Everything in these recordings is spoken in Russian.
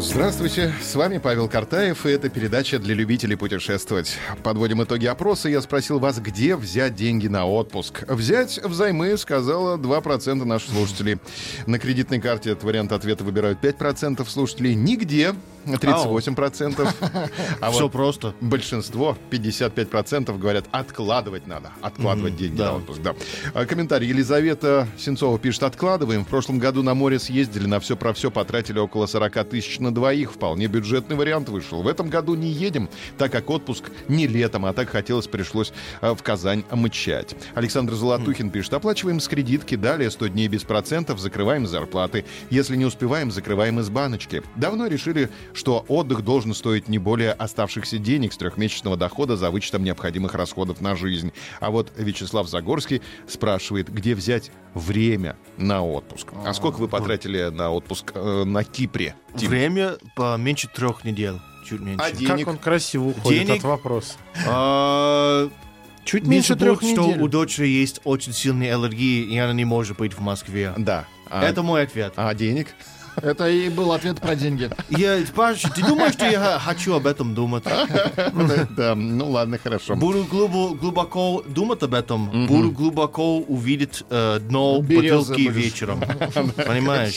Здравствуйте, с вами Павел Картаев, и это передача для любителей путешествовать. Подводим итоги опроса. Я спросил вас, где взять деньги на отпуск. Взять взаймы, сказала 2% наших слушателей. На кредитной карте этот вариант ответа выбирают 5% слушателей. Нигде 38%. А Все вот просто. большинство, 55% говорят, откладывать надо. Откладывать деньги на отпуск, да. А, Комментарий. Елизавета Сенцова пишет, откладываем. В прошлом году на море съездили, на все про все потратили около 40 тысяч на двоих. Вполне бюджетный вариант вышел. В этом году не едем, так как отпуск не летом, а так хотелось, пришлось а, в Казань мчать. Александр Золотухин пишет, оплачиваем с кредитки, далее 100 дней без процентов, закрываем зарплаты. Если не успеваем, закрываем из баночки. Давно решили, что отдых должен стоить не более оставшихся денег с трехмесячного дохода за вычетом необходимых расходов на жизнь. А вот Вячеслав Загорский спрашивает, где взять время на отпуск. А сколько вы потратили на отпуск э, на Кипре? Тим? Время поменьше трех недель. Чуть меньше. А денег? Как он красиво уходит Денег? от вопроса. А, Чуть не меньше трех забудь, что недель. у дочери есть очень сильные аллергии, и она не может быть в Москве. Да. А, Это мой ответ. а денег? Это и был ответ про деньги. Я, Паш, ты думаешь, что я хочу об этом думать? Да, ну ладно, хорошо. Буду глубо- глубоко думать об этом, буду глубоко увидеть э, дно бутылки вечером. Понимаешь?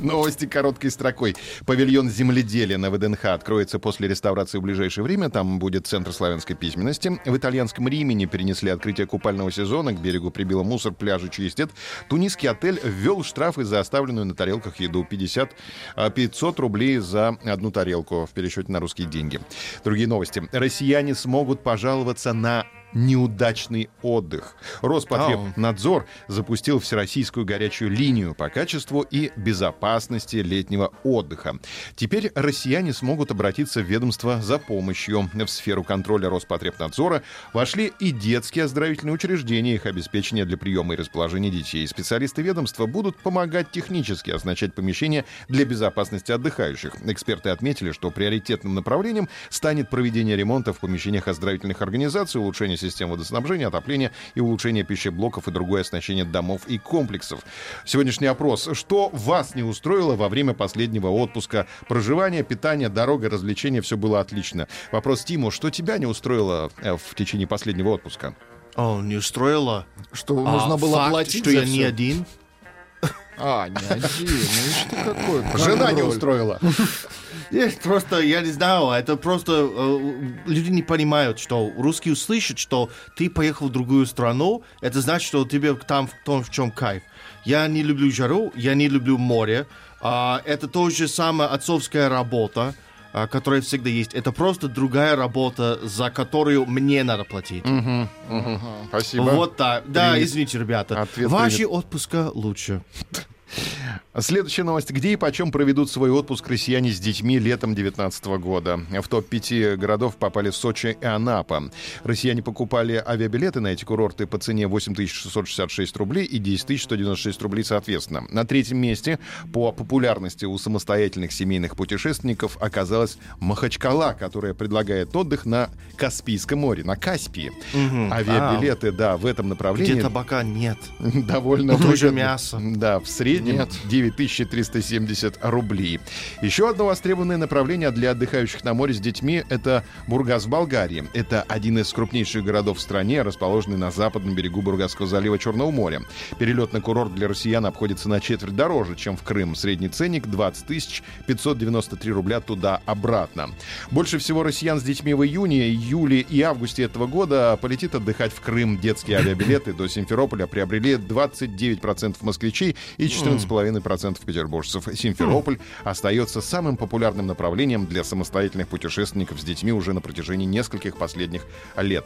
Новости короткой строкой. Павильон земледелия на ВДНХ откроется после реставрации в ближайшее время. Там будет центр славянской письменности. В итальянском Римени перенесли открытие купального сезона. К берегу прибило мусор, пляжи чистят. Тунисский отель ввел штрафы за оставленную на тарелках еду. 50, а, 500 рублей за одну тарелку в пересчете на русские деньги. Другие новости. Россияне смогут пожаловаться на неудачный отдых. Роспотребнадзор запустил всероссийскую горячую линию по качеству и безопасности летнего отдыха. Теперь россияне смогут обратиться в ведомство за помощью. В сферу контроля Роспотребнадзора вошли и детские оздоровительные учреждения, их обеспечение для приема и расположения детей. Специалисты ведомства будут помогать технически оснащать помещения для безопасности отдыхающих. Эксперты отметили, что приоритетным направлением станет проведение ремонта в помещениях оздоровительных организаций, улучшение систем водоснабжения, отопления и улучшение пищеблоков и другое оснащение домов и комплексов. Сегодняшний опрос. Что вас не устроило во время последнего отпуска? Проживание, питание, дорога, развлечения, все было отлично. Вопрос Тиму. Что тебя не устроило э, в течение последнего отпуска? О, не устроила. Что А нужно было факт, платить что за я не всё? один. А, не один. Ну что такое? Жена не устроила. Нет, просто, я не знаю, это просто э, люди не понимают, что русские услышат, что ты поехал в другую страну, это значит, что тебе там в том, в чем кайф. Я не люблю жару, я не люблю море, а, это то же самое отцовская работа, а, которая всегда есть. Это просто другая работа, за которую мне надо платить. Спасибо. Вот так. Да, извините, ребята. Ответ Ваши принят. отпуска лучше. Следующая новость. Где и почем проведут свой отпуск россияне с детьми летом 2019 года? В топ-5 городов попали Сочи и Анапа. Россияне покупали авиабилеты на эти курорты по цене 8666 рублей и 10196 рублей соответственно. На третьем месте по популярности у самостоятельных семейных путешественников оказалась Махачкала, которая предлагает отдых на Каспийском море, на Каспии. Авиабилеты, да, в этом направлении Где табака нет. довольно Но тоже мясо. Да, в среднем Нет. 9370 рублей. Еще одно востребованное направление для отдыхающих на море с детьми — это Бургас в Болгарии. Это один из крупнейших городов в стране, расположенный на западном берегу Бургасского залива Черного моря. Перелет на курорт для россиян обходится на четверть дороже, чем в Крым. Средний ценник 20 тысяч 593 рубля туда-обратно. Больше всего россиян с детьми в июне, июле и августе этого года полетит отдыхать в Крым. Детские авиабилеты до Симферополя приобрели 29% москвичей и 14,5% петербуржцев. Симферополь остается самым популярным направлением для самостоятельных путешественников с детьми уже на протяжении нескольких последних лет.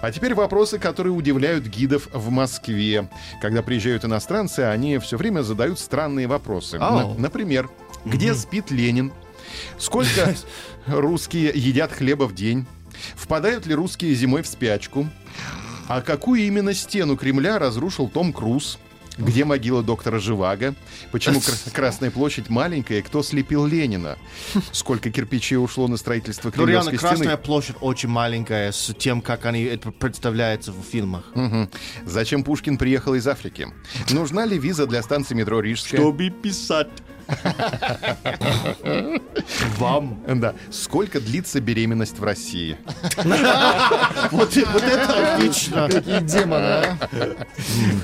А теперь вопросы, которые удивляют гидов в Москве. Когда приезжают иностранцы, они все время задают странные вопросы. На- например, где спит Ленин? Сколько русские едят хлеба в день? Впадают ли русские зимой в спячку? А какую именно стену Кремля разрушил Том Круз? Где могила доктора Живаго? Почему Кра- Красная площадь маленькая? Кто слепил Ленина? Сколько кирпичей ушло на строительство Ну, Кремлевской Красная стены? площадь очень маленькая с тем, как они это представляется в фильмах. Зачем Пушкин приехал из Африки? Нужна ли виза для станции метро Рижская? Чтобы писать. Вам. Да. Сколько длится беременность в России? Вот, вот это отлично. Какие демоны, а?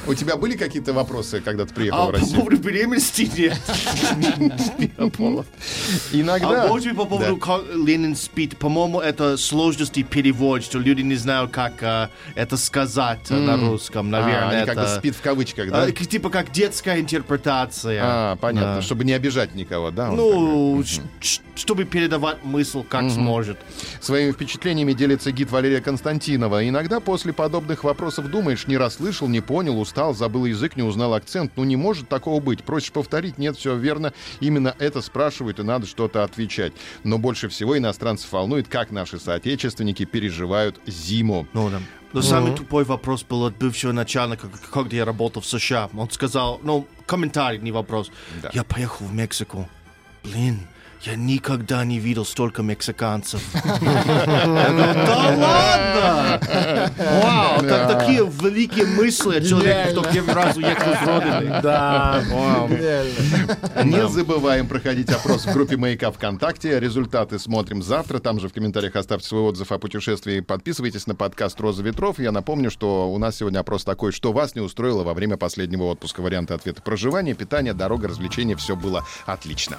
У тебя были какие-то вопросы, когда ты приехал А в по Россию? поводу беременности нет. Иногда. А может быть, по поводу, Да. как Ленин спит, по-моему, это сложности перевод, что люди не знают, как а, это сказать а, на русском, А, наверное. они как спит в кавычках, да? а, к- типа как детская интерпретация. А, понятно. Да. Чтобы не обижать никого, да? Ну, чтобы передавать мысль, как сможет. Своими впечатлениями делится гид Валерия Константинова. Иногда после подобных вопросов думаешь, не расслышал, не понял, устал, забыл язык, не узнал акцент. Ну не может такого быть. Просишь повторить, нет, все верно. Именно это спрашивают, и надо что-то отвечать. Но больше всего иностранцев волнует, как наши соотечественники переживают зиму. Ну да. Но самый тупой вопрос был от бывшего начальника, когда я работал в США. Он сказал, ну, комментарий, не вопрос. Да. Я поехал в Мексику. Блин, я никогда не видел столько мексиканцев. Я говорю, Да ладно! Вау, так- такие великие мысли от человека, кто первый раз уехал из родины. Да, реально. Не забываем проходить опрос в группе Маяка ВКонтакте. Результаты смотрим завтра. Там же в комментариях оставьте свой отзыв о путешествии. Подписывайтесь на подкаст «Роза ветров». Я напомню, что у нас сегодня опрос такой, что вас не устроило во время последнего отпуска. Варианты ответа. Проживание, питание, дорога, развлечения. Все было отлично.